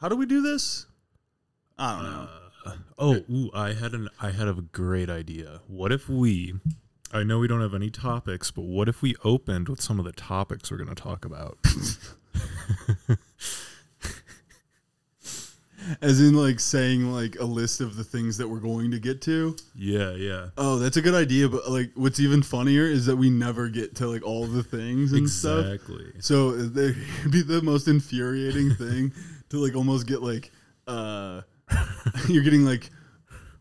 How do we do this? I don't know. Uh, oh, ooh, I had an I had a great idea. What if we? I know we don't have any topics, but what if we opened with some of the topics we're going to talk about? As in, like saying like a list of the things that we're going to get to. yeah, yeah, Oh, that's a good idea. But like, what's even funnier is that we never get to like all the things and stuff. exactly. So it'd be the most infuriating thing to like almost get like uh you're getting like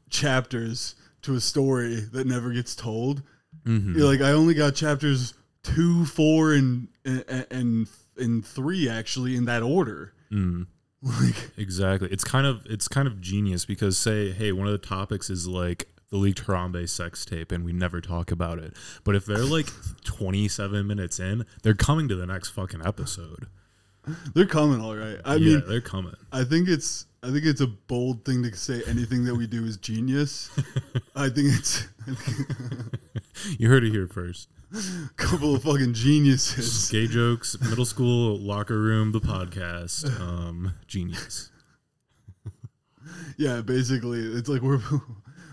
chapters to a story that never gets told. Mhm. You're like I only got chapters two, four, and and and, and three actually in that order. Mm. Like Exactly. It's kind of it's kind of genius because say, hey, one of the topics is like the leaked Harambe sex tape and we never talk about it. But if they're like 27 minutes in, they're coming to the next fucking episode. they're coming all right. I yeah, mean, they're coming. I think it's I think it's a bold thing to say anything that we do is genius. I think it's You heard it here first. couple of fucking geniuses. Gay jokes, middle school locker room, the podcast, um, genius. Yeah, basically, it's like we're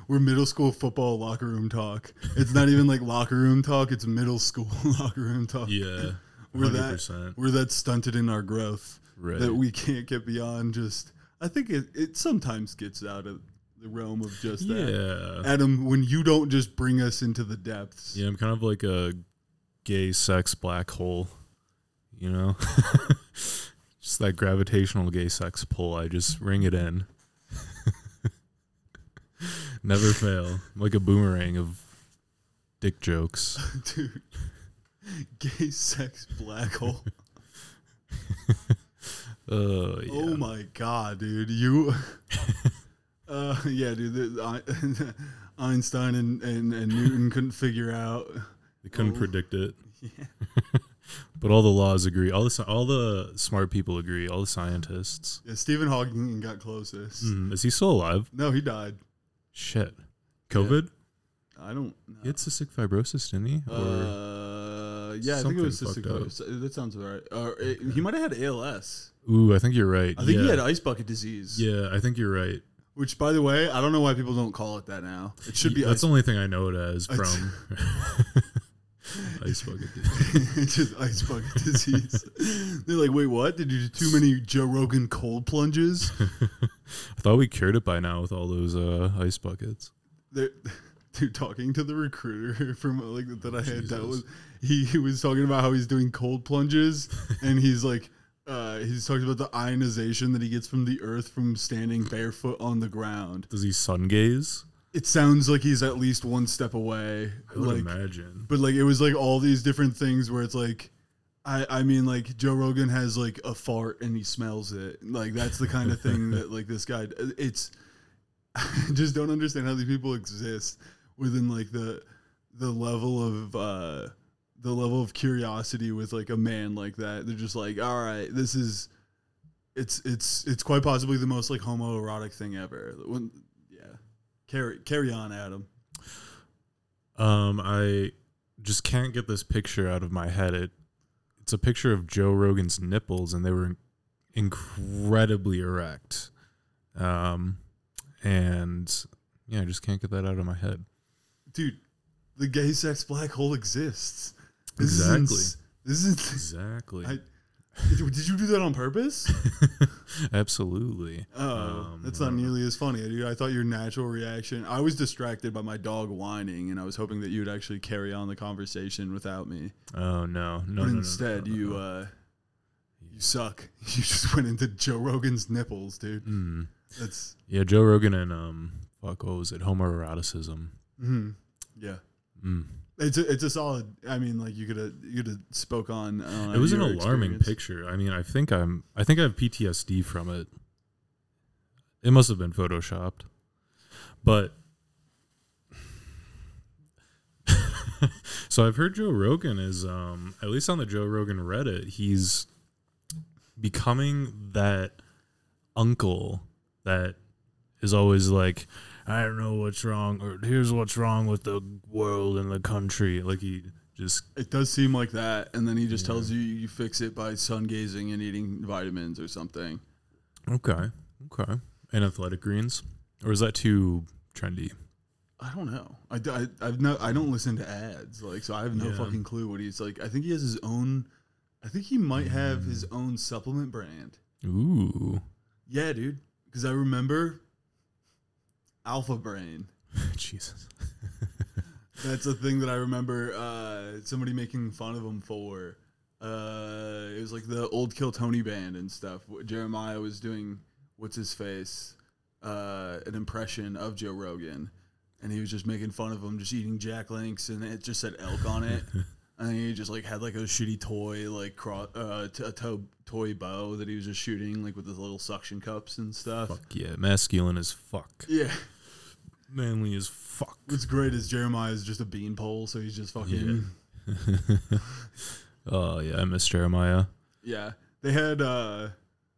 we're middle school football locker room talk. It's not even like locker room talk; it's middle school locker room talk. Yeah, we're hundred that we're that stunted in our growth Right. that we can't get beyond. Just I think it it sometimes gets out of the realm of just that. Yeah, Adam, when you don't just bring us into the depths. yeah. I'm kind of like a gay sex black hole. You know, just that gravitational gay sex pull. I just ring it in. Never fail. I'm like a boomerang of dick jokes. dude. Gay sex black hole. Oh yeah. Oh my god, dude! You, uh, yeah, dude. The, I, Einstein and, and, and Newton couldn't figure out. They couldn't Oh. predict it. Yeah. But all the laws agree. All the all the smart people agree. All the scientists. Yeah, Stephen Hawking got closest. Mm, is he still alive? No, he died. Shit. COVID? I don't. know. He had cystic fibrosis, didn't he? Or Uh, yeah, I think it was something cystic fucked up. That sounds right. Uh, it- he might have had ALS. ooh, I think you're right. I think yeah. he had ice bucket disease. Yeah, I think you're right. Which, by the way, I don't know why people don't call it that now. It should be That's ice. the only thing I know it as Ice- from ice bucket. disease. it's just ice bucket disease. They're like, wait, what? Did you do too many Joe Rogan cold plunges? I thought we cured it by now with all those uh, ice buckets. They're, dude, talking to the recruiter from like that I had dealt Jesus. with, he, he was talking about how he's doing cold plunges, and he's like, uh, he's talking about the ionization that he gets from the earth from standing barefoot on the ground. Does he sun gaze? It sounds like he's at least one step away. I would Like, imagine. but like it was like all these different things where it's like. I, I mean like Joe Rogan has like a fart and he smells it like that's the kind of thing that like this guy it's I just don't understand how these people exist within like the the level of uh the level of curiosity with like a man like that. They're just like, all right, this is it's it's it's quite possibly the most like homoerotic thing ever. When yeah. Carry carry on, Adam. Um, I just can't get this picture out of my head. It it's a picture of Joe Rogan's nipples, and they were incredibly erect. Um, and yeah, I just can't get that out of my head. Dude, the gay sex black hole exists. This Exactly. Is this is Exactly. I- did, did you do that on purpose? Absolutely. Oh, Um, that's not nearly as funny. Dude, I thought your natural reaction. I was distracted by my dog whining, and I was hoping that you would actually carry on the conversation without me. Oh no, no, but no, instead, no, no, you uh, you suck. You just went into Joe Rogan's nipples, dude. Mm. That's Yeah, Joe Rogan and um, fuck, what was it? Homoeroticism. Mhm. yeah. Mm. It's a, it's a solid. I mean, like you could have you could have spoke on. Uh, It was an alarming experience. picture. I mean, I think I'm, I think I have PTSD from it. It must have been photoshopped, but. so I've heard Joe Rogan is, um, at least on the Joe Rogan Reddit, he's becoming that uncle that is always like, I don't know what's wrong, or here's what's wrong with the world and the country. Like he just It does seem like that, and then he just Yeah. tells you you fix it by sun gazing and eating vitamins or something. Okay. Okay. And athletic greens, or is that too trendy? I don't know. I I've no, I don't listen to ads, like so. I have no Yeah. fucking clue what he's like. I think he has his own. I think he might have his Mm. own supplement brand. Ooh. Yeah, dude. Because I remember Alpha Brain. Jesus. That's a thing that I remember uh, somebody making fun of him for. Uh, it was like the old Kill Tony band and stuff. Jeremiah was doing what's his face, uh, an impression of Joe Rogan, and he was just making fun of him, just eating Jack Links, and it just said elk on it. and he just like had like a shitty toy, like cro- uh, t- a to- toy bow that he was just shooting, like with his little suction cups and stuff. Fuck yeah. Masculine as fuck. Yeah. Manly as fuck. What's great is Jeremiah is just a beanpole, so he's just fucking. Oh yeah, I miss Jeremiah. Yeah, they had. uh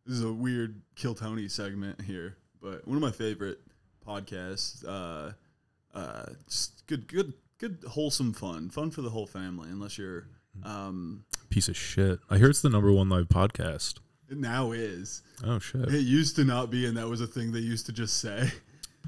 This is a weird Kill Tony segment here, but one of my favorite podcasts. Uh, uh, just good, good, good, wholesome fun, fun for the whole family. Unless you're, um, Piece of shit. I hear it's the number one live podcast. it now is. Oh shit. It used to not be, and that was a thing they used to just say.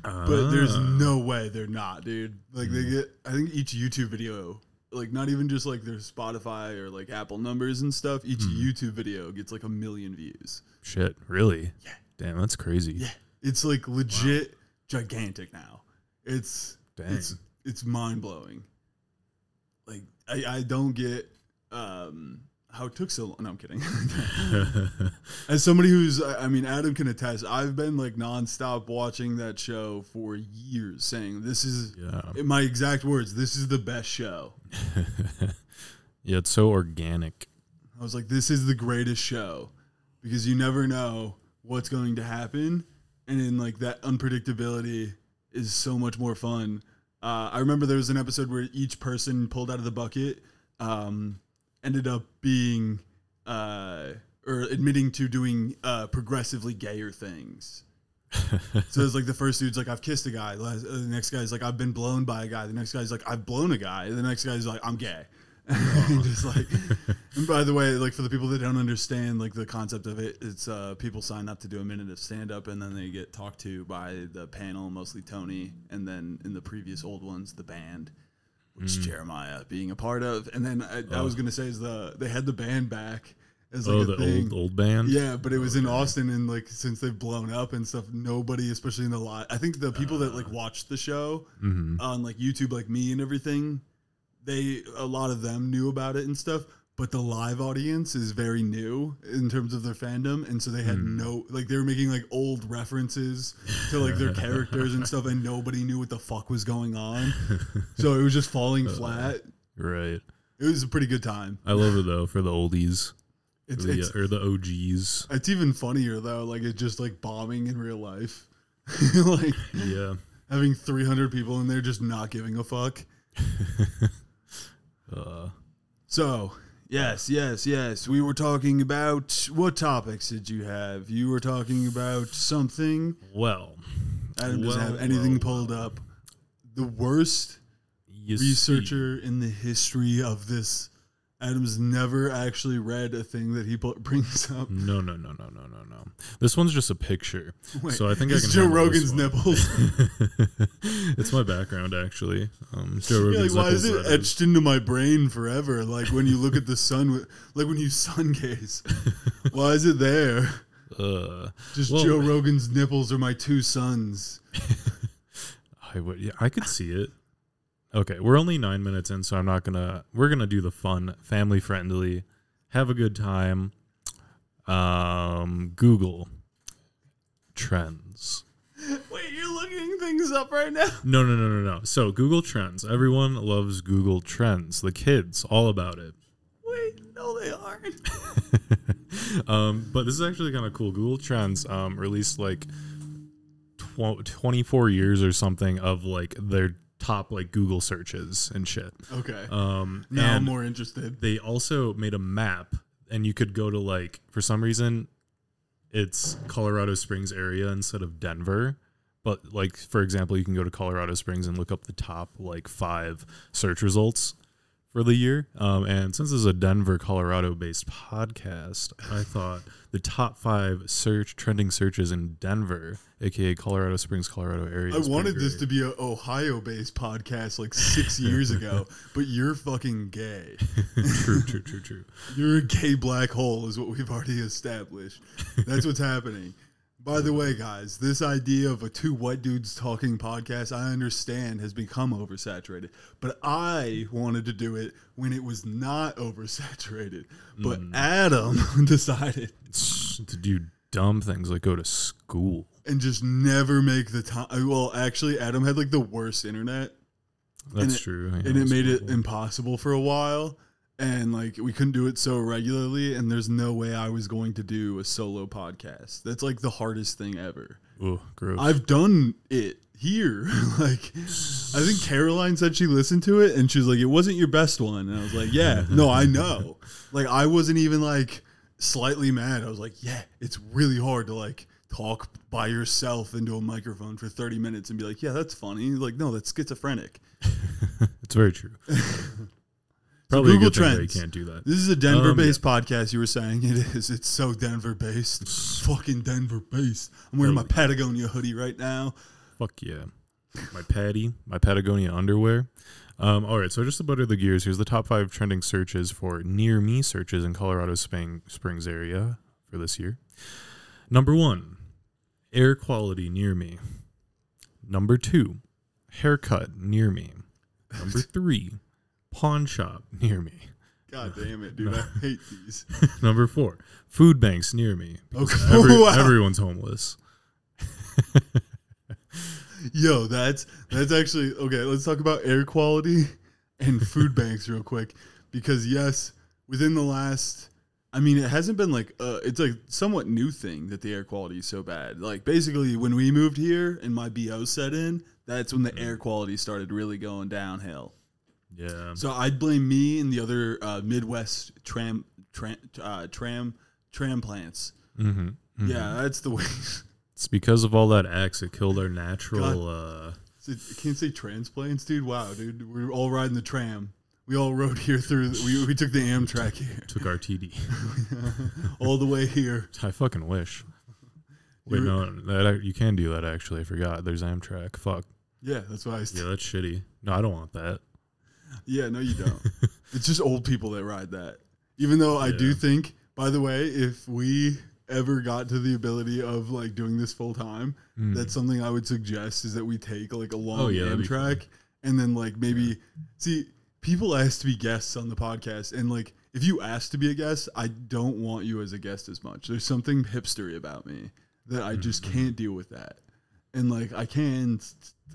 But there's Ah. no way they're not, dude. Like they get, I think each YouTube video, like not even just like their Spotify or like Apple numbers and stuff. Each YouTube video gets like a million views. shit. Really? Yeah. Damn, that's crazy. Yeah, it's like legit gigantic now. It's Dang. it's it's mind blowing. Like I, I don't get um how it took so long. No, I'm kidding. As somebody who's, I I mean, Adam can attest. I've been like nonstop watching that show for years, saying this is yeah. in my exact words. This is the best show. yeah, it's so organic. I was like, this is the greatest show because you never know what's going to happen, and in like that unpredictability is so much more fun. Uh, I remember there was an episode where each person pulled out of the bucket um, ended up being uh, or admitting to doing uh, progressively gayer things. so it's like the first dude's like I've kissed a guy. The next guy's like I've been blown by a guy. The next guy's like I've blown a guy. The next guy's like I'm gay. And just like, and by the way, like for the people that don't understand like the concept of it, it's uh, people sign up to do a minute of stand up and then they get talked to by the panel, mostly Tony, and then in the previous old ones, the band, which Jeremiah being a part of. And then I, I was gonna say is the they had the band back as like oh, the thing. old old band. Yeah, but it was in Austin, and like since they've blown up and stuff, nobody, especially in the lot, I think the people that like watched the show Mhm. on like YouTube, like me and everything, they a lot of them knew about it and stuff. But the live audience is very new in terms of their fandom, and so they had no like they were making like old references to like their characters and stuff, and nobody knew what the fuck was going on. So it was just falling flat. Right. It was a pretty good time. I love it though for the oldies It's or the, it's, or the OGs. It's even funnier though, like it's just like bombing in real life. like Yeah. having 300 people in there just not giving a fuck. Uh, So, yes, yes, yes. We were talking about what topics did you have? You were talking about something. well, Adam doesn't Well, have anything well, pulled up. The worst you see- researcher in the history of this. Adam's never actually read a thing that he brings up. No, no, no, no, no, no, no. This one's just a picture. Wait, so I think I it's can. Joe Rogan's nipples. it's my background actually. Um, Joe Yeah, Rogan's like, why is it etched into my brain forever? Like when you look at the sun, like when you sun gaze. why is it there? Uh, Just Well- Joe Rogan's nipples are my two sons. I would. Yeah, I could see it. Okay, we're only nine minutes in, so I'm not gonna. We're gonna do the fun, family friendly, have a good time. Um, Google trends. Wait, you're looking things up right now? No, no, no, no, no. So Google Trends. Everyone loves Google Trends. The kids, all about it. Wait, no, they aren't. um, but this is actually kind of cool. Google Trends um, released like tw- 24 years or something of like their top like Google searches and shit. Okay. Um, now I'm more interested. they also made a map, and you could go to like for some reason, it's Colorado Springs area instead of Denver. But like for example, you can go to Colorado Springs and look up the top like five search results for the year. Um, and since this is a Denver, Colorado based podcast, I thought the top five search trending searches in Denver, aka Colorado Springs, Colorado area. I wanted this to be an Ohio-based podcast like six years ago, but you're fucking gay. true, true, true, true. You're a gay black hole, is what we've already established. That's what's happening. By the way, guys, this idea of a two white dudes talking podcast, I understand, has become oversaturated. But I wanted to do it when it was not oversaturated. But hmm. Adam decided To do dumb things like go to school. and just never make the time. Uh, well, actually, Adam had like the worst internet. That's it- true. yeah, and it made it horrible. impossible for a while and like we couldn't do it so regularly and there's no way i was going to do a solo podcast. That's like the hardest thing ever. Ugh, gross. i've done it here. Like i think caroline said she listened to it and she was like it wasn't your best one. And i was like yeah no i know. Like i wasn't even like slightly mad. I was like yeah it's really hard to like talk by yourself into a microphone for 30 minutes and be like yeah that's funny like no that's schizophrenic. It's very true. Probably Google a good thing that Trends. can't do that. This is a Denver based podcast. You were saying it is. It's so Denver based. Fucking Denver based. I'm wearing my Patagonia hoodie right now. Fuck yeah. My Patty, my Patagonia underwear. Um, all right, so just to butter the gears, here's the top five trending searches for near me searches in Colorado Spring, Springs area for this year. Number one, air quality near me. Number two, haircut near me. Number three, pawn shop near me. God damn it, dude. I hate these. Number four, food banks near me. Okay. Every, Wow. Everyone's homeless. Yo, that's that's actually okay. Let's talk about air quality and food banks real quick because yes, within the last, I mean, it hasn't been like uh, it's a somewhat new thing that the air quality is so bad. Like basically, when we moved here and my bo set in, that's when the air quality started really going downhill. Yeah. So I'd blame me and the other uh, Midwest tram tram uh, tram tram plants. Mm-hmm. Yeah, that's the way. It's because of all that axe it killed our natural. Uh, I can't say transplants, dude. Wow, dude, we're all riding the tram. We all rode here through. The, we we took the Amtrak here, took our TD. all the way here. I fucking wish. Wait, You no, that you can do that. Actually, I forgot. There's Amtrak. Fuck. Yeah, that's why I. Yeah, that's shitty. No, I don't want that. Yeah, no, you don't. it's just old people that ride that. Even though I do think, by the way, if we ever got to the ability of like doing this full time, Mm. that's something I would suggest is that we take like a long Oh, yeah, Amtrak and then like maybe see people ask to be guests on the podcast and like if you ask to be a guest, I don't want you as a guest as much. There's something hipstery about me that I just Mhm. can't deal with that. And like I can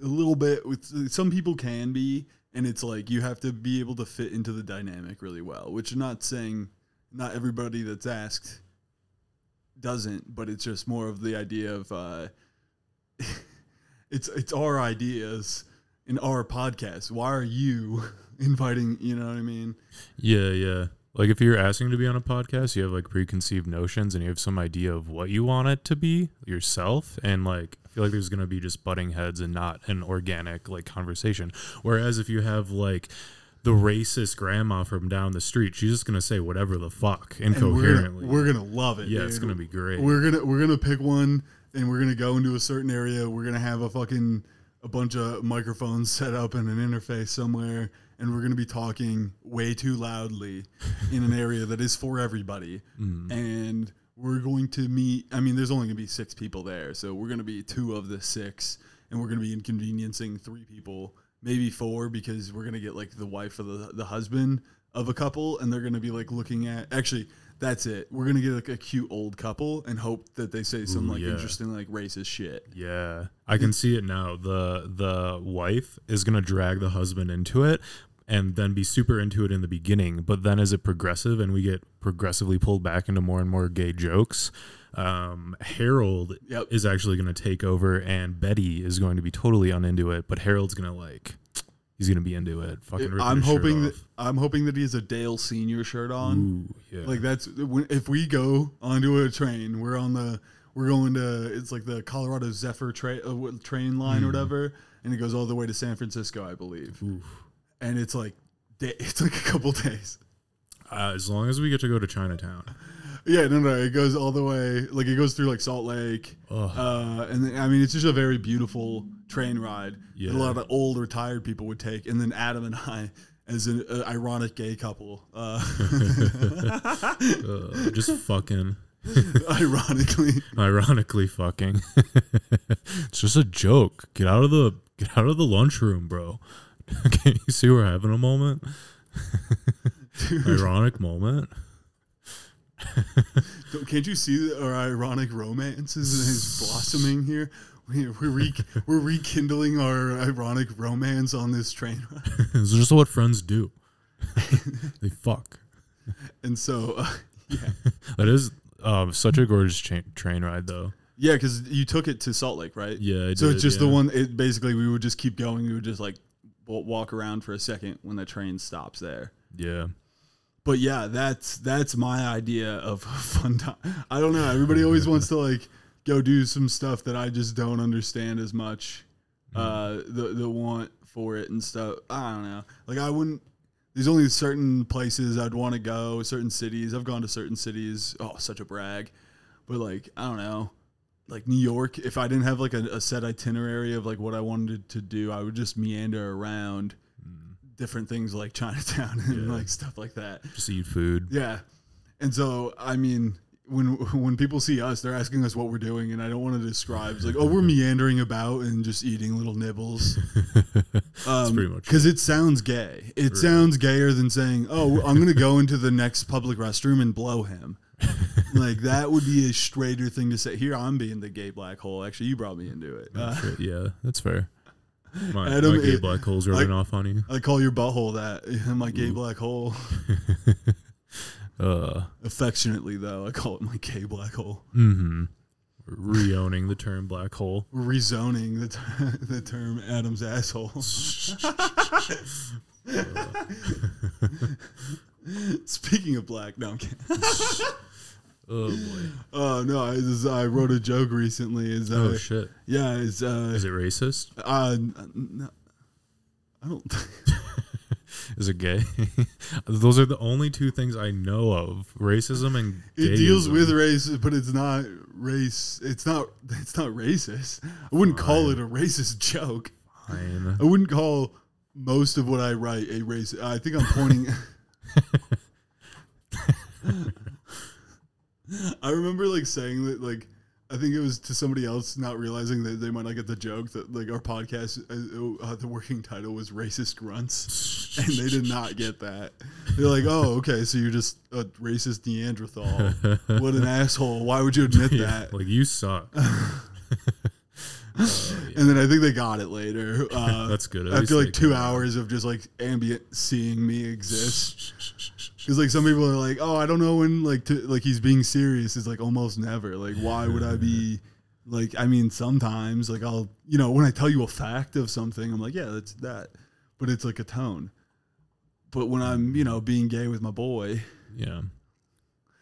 a little bit with some people can be and it's like you have to be able to fit into the dynamic really well, which I'm not saying not everybody that's asked doesn't, but it's just more of the idea of uh, it's it's our ideas in our podcast. Why are you inviting? You know what I mean? Yeah, yeah. Like if you're asking to be on a podcast, you have like preconceived notions and you have some idea of what you want it to be yourself. And like feel like there's gonna be just butting heads and not an organic like conversation. Whereas if you have like the racist grandma from down the street, she's just gonna say whatever the fuck And we're incoherently. gonna, we're gonna love it. yeah, it's gonna be great. We're gonna we're gonna pick one, and we're gonna go into a certain area. We're gonna have a fucking a bunch of microphones set up in an interface somewhere, and we're gonna be talking way too loudly in an area that is for everybody. Mm. And we're going to meet. I mean, there's only gonna be six people there, so we're gonna be two of the six, and we're gonna be inconveniencing three people, maybe four, because we're gonna get like the wife or the the husband of a couple, and they're gonna be like looking at actually. That's it. We're gonna get like a cute old couple and hope that they say some Ooh, like yeah. interesting like racist shit. Yeah, I can see it now. the The wife is gonna drag the husband into it, and then be super into it in the beginning. But then, as it progressive, and we get progressively pulled back into more and more gay jokes, um, Harold Yep. is actually gonna take over, and Betty is going to be totally uninto it. But Harold's gonna like, he's gonna be into it. Fucking. ripping I'm hoping that. I'm hoping that he has a Dale Senior shirt on. Ooh, yeah. Like that's if we go onto a train, we're on the we're going to it's like the Colorado Zephyr tra- uh, train line or Mhm. whatever, and it goes all the way to San Francisco, I believe. Oof. And it's like. It's like a couple days. Uh, as long as we get to go to Chinatown. Yeah, no, no, it goes all the way. Like it goes through like Salt Lake, uh, and then, I mean it's just a very beautiful train ride. Yeah. that a lot of old retired people would take, and then Adam and I, as an uh, ironic gay couple, uh, Uh, just fucking. ironically, Ironically, fucking. it's just a joke. Get out of the get out of the lunchroom, bro. Can't you see we're having a moment? Ironic moment. Don't- can't you see that our ironic romance is, blossoming here? We- We're re- we're rekindling our ironic romance on this train ride, it's just what friends do. they fuck. and so uh, That is um, such a gorgeous cha- train ride, though. yeah, because you took it to Salt Lake, right? Yeah. I So did, it's just the one. It basically we would just keep going. We would just like walk around for a second when the train stops there. Yeah. But yeah, that's that's my idea of fun time. I don't know. Everybody always wants to like go do some stuff that I just don't understand as much. Uh, the the want for it and stuff. I don't know. Like I wouldn't. There's only certain places I'd want to go. Certain cities. I've gone to certain cities. Oh, such a brag. But like I don't know. Like New York, if I didn't have like a, a set itinerary of like what I wanted to do, I would just meander around different things like Chinatown and Yeah. like stuff like that. Just eat food. Yeah. And so, I mean, when when people see us, they're asking us what we're doing, and I don't want to describe. It's like, oh, we're meandering about and just eating little nibbles. Um, pretty much because it sounds gay. It sounds gayer than saying, "Oh, I'm gonna go into the next public restroom and blow him." like that would be a straighter thing to say. Here, I'm being the gay black hole. Actually, you brought me into it. Uh, yeah, that's fair. My, Adam, my gay it- black hole's rubbing off on you. I call your butthole that. My gay black hole. Uh, Affectionately, though, I call it my gay black hole. mm-hmm. Re-owning the term black hole. Rezoning the, ter- the term Adam's asshole. Speaking of black, no, I'm kidding. Oh boy. Oh no, I, just, I wrote a joke recently. Is Oh shit. yeah, it's uh, Is it racist? uh, no, I don't. Is it gay? Those are the only two things I know of: racism and It deals with race, but it's not race. It's not. It's not racist. I wouldn't call it a racist joke. Fine. I wouldn't call most of what I write a racist. I think I'm pointing. I remember like saying that like I think it was to somebody else not realizing that they might not get the joke that like our podcast uh, uh, the working title was racist grunts and they did not get that. They're like, "Oh, okay, so you're just a racist Neanderthal. what an asshole. Why would you admit Yeah, that?" like you suck. And then I think they got it later. Uh, That's good. At After like two hours of just like ambient seeing me exist. Because like some people are like, oh, I don't know when like to like he's being serious. It's like almost never. Like why would I be like? I mean, sometimes like I'll you know when I tell you a fact of something, I'm like, yeah, that's that. But it's like a tone. But when I'm you know being gay with my boy, Yeah,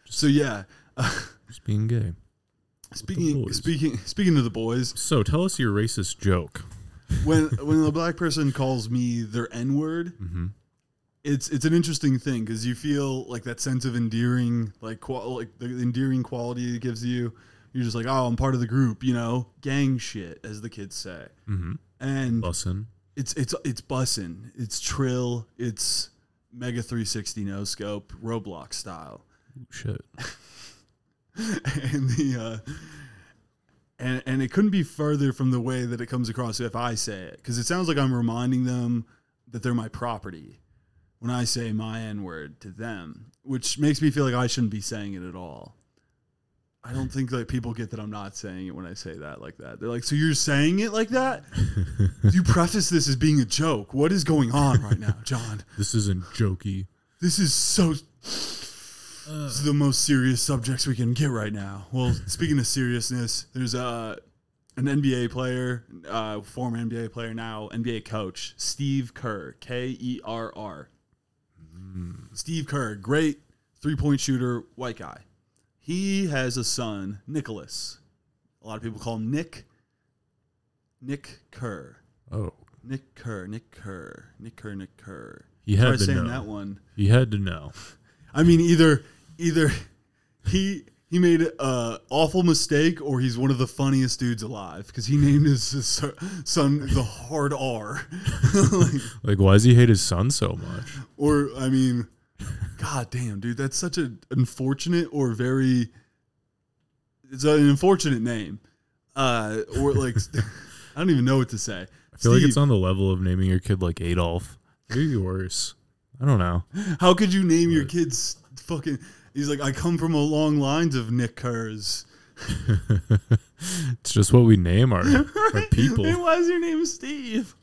so yeah. just being gay. speaking speaking speaking of the boys, So tell us your racist joke. when when a black person calls me their N word, Mm-hmm. It's it's an interesting thing because you feel like that sense of endearing, like qual- like the endearing quality it gives you. You're just like, oh, I'm part of the group, you know, gang shit, as the kids say. Mm-hmm. And Bussin. it's it's it's bussin', it's trill, it's Mega 360 no scope, Roblox style, Shit. and the uh, and and it couldn't be further from the way that it comes across if I say it because it sounds like I'm reminding them that they're my property when I say my N word to them, which makes me feel like I shouldn't be saying it at all. I don't think like people get that I'm not saying it when I say that like that. They're like, "So you're saying it like that? you preface this as being a joke. What is going on right now, John? This isn't jokey. This is so this is the most serious subjects we can get right now. Well, speaking of seriousness, there's uh, an NBA player, uh, former NBA player, now NBA coach, Steve Kerr, K E R R. Steve Kerr, great three point shooter, white guy. He has a son, Nicholas. A lot of people call him Nick. Nick Kerr. Oh, Nick Kerr, Nick Kerr, Nick Kerr, Nick Kerr. He had to saying know. that one. He had to know. I mean, either either he he made a awful mistake, or he's one of the funniest dudes alive because he named his, his son the hard R. like, Like, why does he hate his son so much? or I mean, god damn, dude, that's such an unfortunate or very. It's an unfortunate name, uh, or like I don't even know what to say. I feel like it's on the level of naming your kid like Adolf. Maybe worse. I don't know. How could you name your kids fucking? He's like, I come from a long lines of Nick Kerrs. It's just what we name our, our people. And why is your name Steve?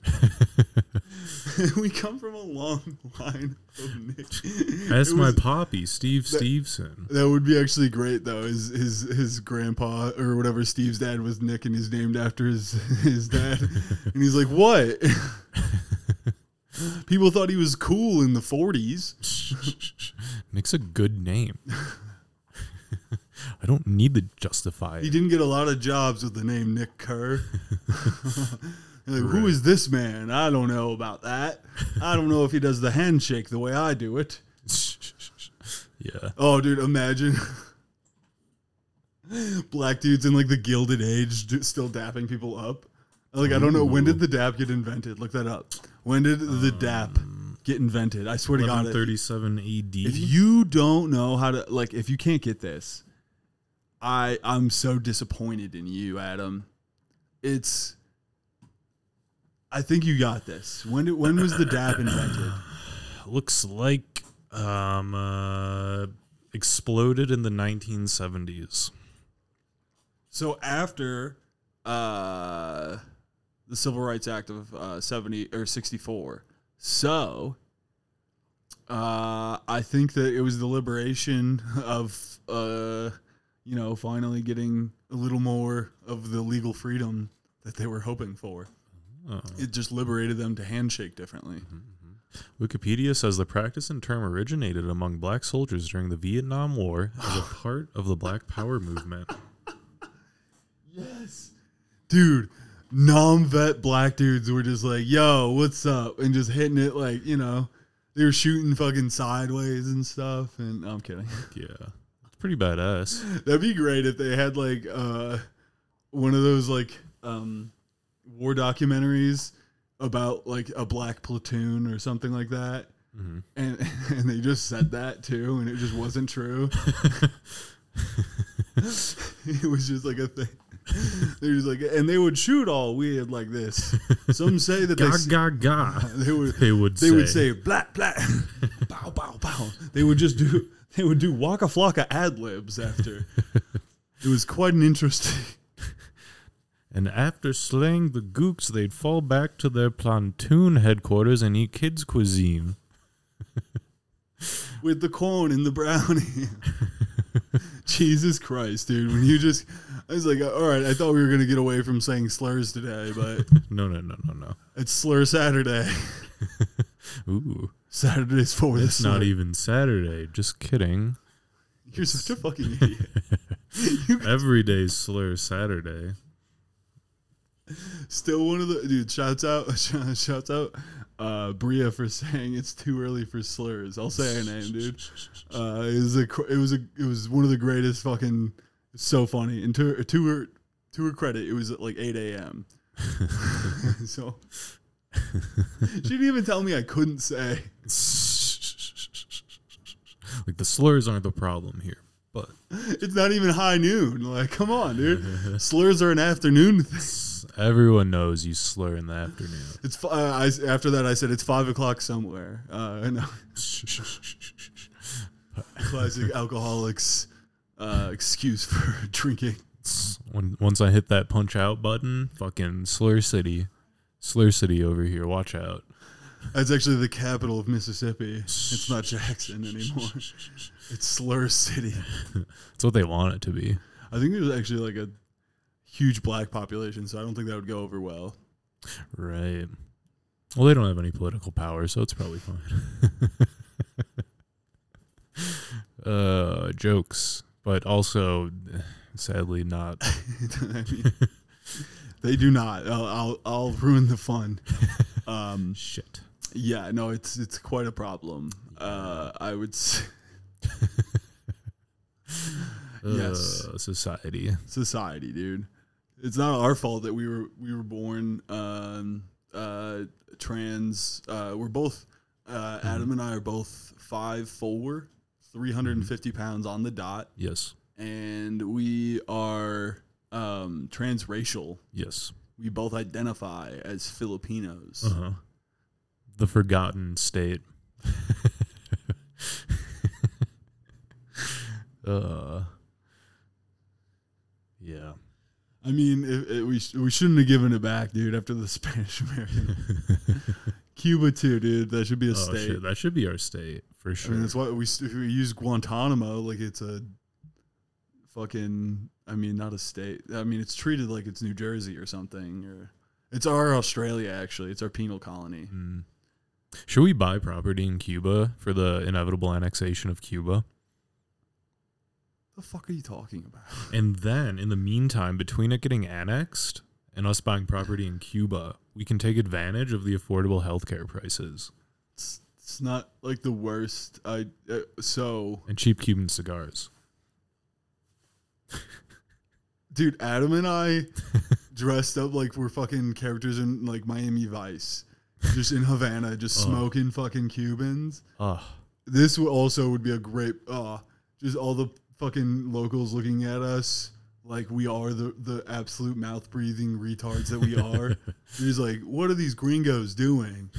we come from a long line of Nick. That's my poppy, Steve Stevenson. That would be actually great though. His his his grandpa or whatever Steve's dad was Nick, and he's named after his his dad. and he's like, what? People thought he was cool in the '40s. Nick's a good name. I don't need to justify He it. didn't get a lot of jobs with the name Nick Kerr. Like, Who Right. is this man? I don't know about that. I don't know if he does the handshake the way I do it. yeah. Oh, dude, imagine black dudes in like the Gilded Age do, still dapping people up. Like, I don't know when did the dap get invented. Look that up. When did the dap um, get invented? I swear to God, 37 AD. if you don't know how to like, if you can't get this, I I'm so disappointed in you, Adam. It's. I think you got this. When did when was the dap invented? looks like um uh exploded in the 1970s. So after uh, the Civil Rights Act of uh, seventy or sixty four, so uh, I think that it was the liberation of uh, you know finally getting a little more of the legal freedom that they were hoping for. Oh. It just liberated them to handshake differently. Wikipedia says the practice and term originated among black soldiers during the Vietnam War as a part of the Black Power movement. Yes. Dude, non vet black dudes were just like, yo, what's up? And just hitting it like, you know, they were shooting fucking sideways and stuff. And no, I'm kidding. Yeah. It's pretty badass. That'd be great if they had like uh one of those like um war documentaries about like a black platoon or something like that. Mhm. And and they just said that too, and it just wasn't true. it was just like a thing. They was like, and they would shoot all weird like this. Some say that they, Ga ga ga. they would They would they say. would say blat blat, bow bow bow. They would just do they would do waka flocka ad libs after. it was quite an interesting. And after slaying the gooks, they'd fall back to their platoon headquarters and eat kids' cuisine. with the corn and the brownie. Jesus Christ, dude! When you just, I was like, all right, I thought we were gonna get away from saying slurs today, but No, no, no, no, no. it's Slur Saturday. Ooh, Saturday's for the it's not even Saturday. Just kidding. You're such a fucking idiot. Every day's slur Saturday. still one of the dude. Shouts out, shouts out, uh, Bria for saying it's too early for slurs. I'll say her name, dude. Uh, it was a, it was a, it was one of the greatest fucking. So funny, and to, to her, to her credit, it was at like eight a.m. so she didn't even tell me I couldn't say. like the slurs aren't the problem here, but It's not even high noon. Like, come on, dude. Slurs are an afternoon thing. Everyone knows you slur in the afternoon. It's uh, I, after that I said it's five o'clock somewhere. Uh, no, classic alcoholics uh, excuse for drinking. when once I hit that punch out button, fucking slur city, slur city over here. Watch out. That's actually the capital of Mississippi. It's not Jackson anymore. It's Slur City. That's what they want it to be. I think there's actually like a huge black population, so I don't think that would go over well. Right. Well, they don't have any political power, so it's probably fine. uh, jokes, but also, sadly, not. I mean, they do not. I'll, I'll I'll ruin the fun. Um, Shit. Yeah, no, it's it's quite a problem. Uh, I would say Yes. Uh, society. society, dude. It's not our fault that we were we were born um, uh, trans. Uh, we're both uh, Adam and I are both five four, three hundred and fifty pounds on the dot, Yes. and we are um, transracial. Yes. We both identify as Filipinos. Uh huh. The forgotten state. uh. Yeah. I mean, it, it, we we shouldn't have given it back, dude. After the Spanish American, Cuba too, dude. That should be a Oh, state. shit, that should be our state for I sure. mean, that's why we we use Guantanamo like it's a fucking. I mean, not a state. I mean, it's treated like it's New Jersey or something. Or it's our Australia actually. It's our penal colony. Mm. Should we buy property in Cuba for the inevitable annexation of Cuba? The fuck are you talking about? And then, in the meantime, between it getting annexed and us buying property in Cuba, we can take advantage of the affordable healthcare prices It's, it's not like the worst. I uh, so and cheap Cuban cigars. dude, Adam and I dressed up like we're fucking characters in like Miami Vice, just in Havana, just Oh. smoking fucking Cubans. Ugh. This would also would be a great, uh, just all the fucking locals looking at us like we are the the absolute mouth breathing retards that we are. He's like, what are these gringos doing?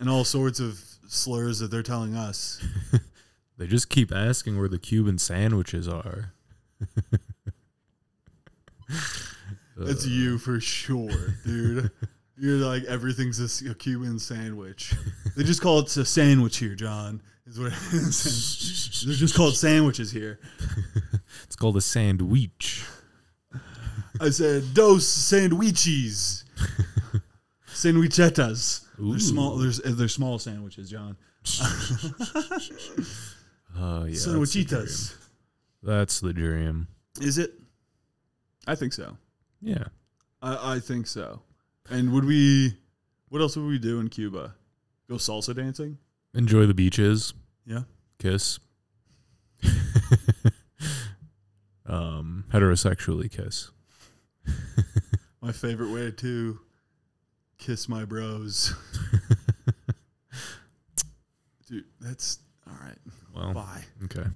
And all sorts of slurs that they're telling us. They just keep asking where the Cuban sandwiches are. That's you for sure, dude. You're like everything's a Cuban sandwich. They just call it a sandwich here, John. Is what. They're just called sandwiches here. It's called a sandwich. I said dos sandwiches, sandwichetas. Ooh. They're small. There's they're small sandwiches, John. Oh yeah, the dream. Sandwichitas. That's the dream. Is it? I think so. Yeah. I, I think so. And would we? What else would we do in Cuba? Go salsa dancing? Enjoy the beaches. Yeah. Kiss. um, heterosexually kiss. My favorite way to kiss my bros. Dude, that's all right. Well, Bye. okay.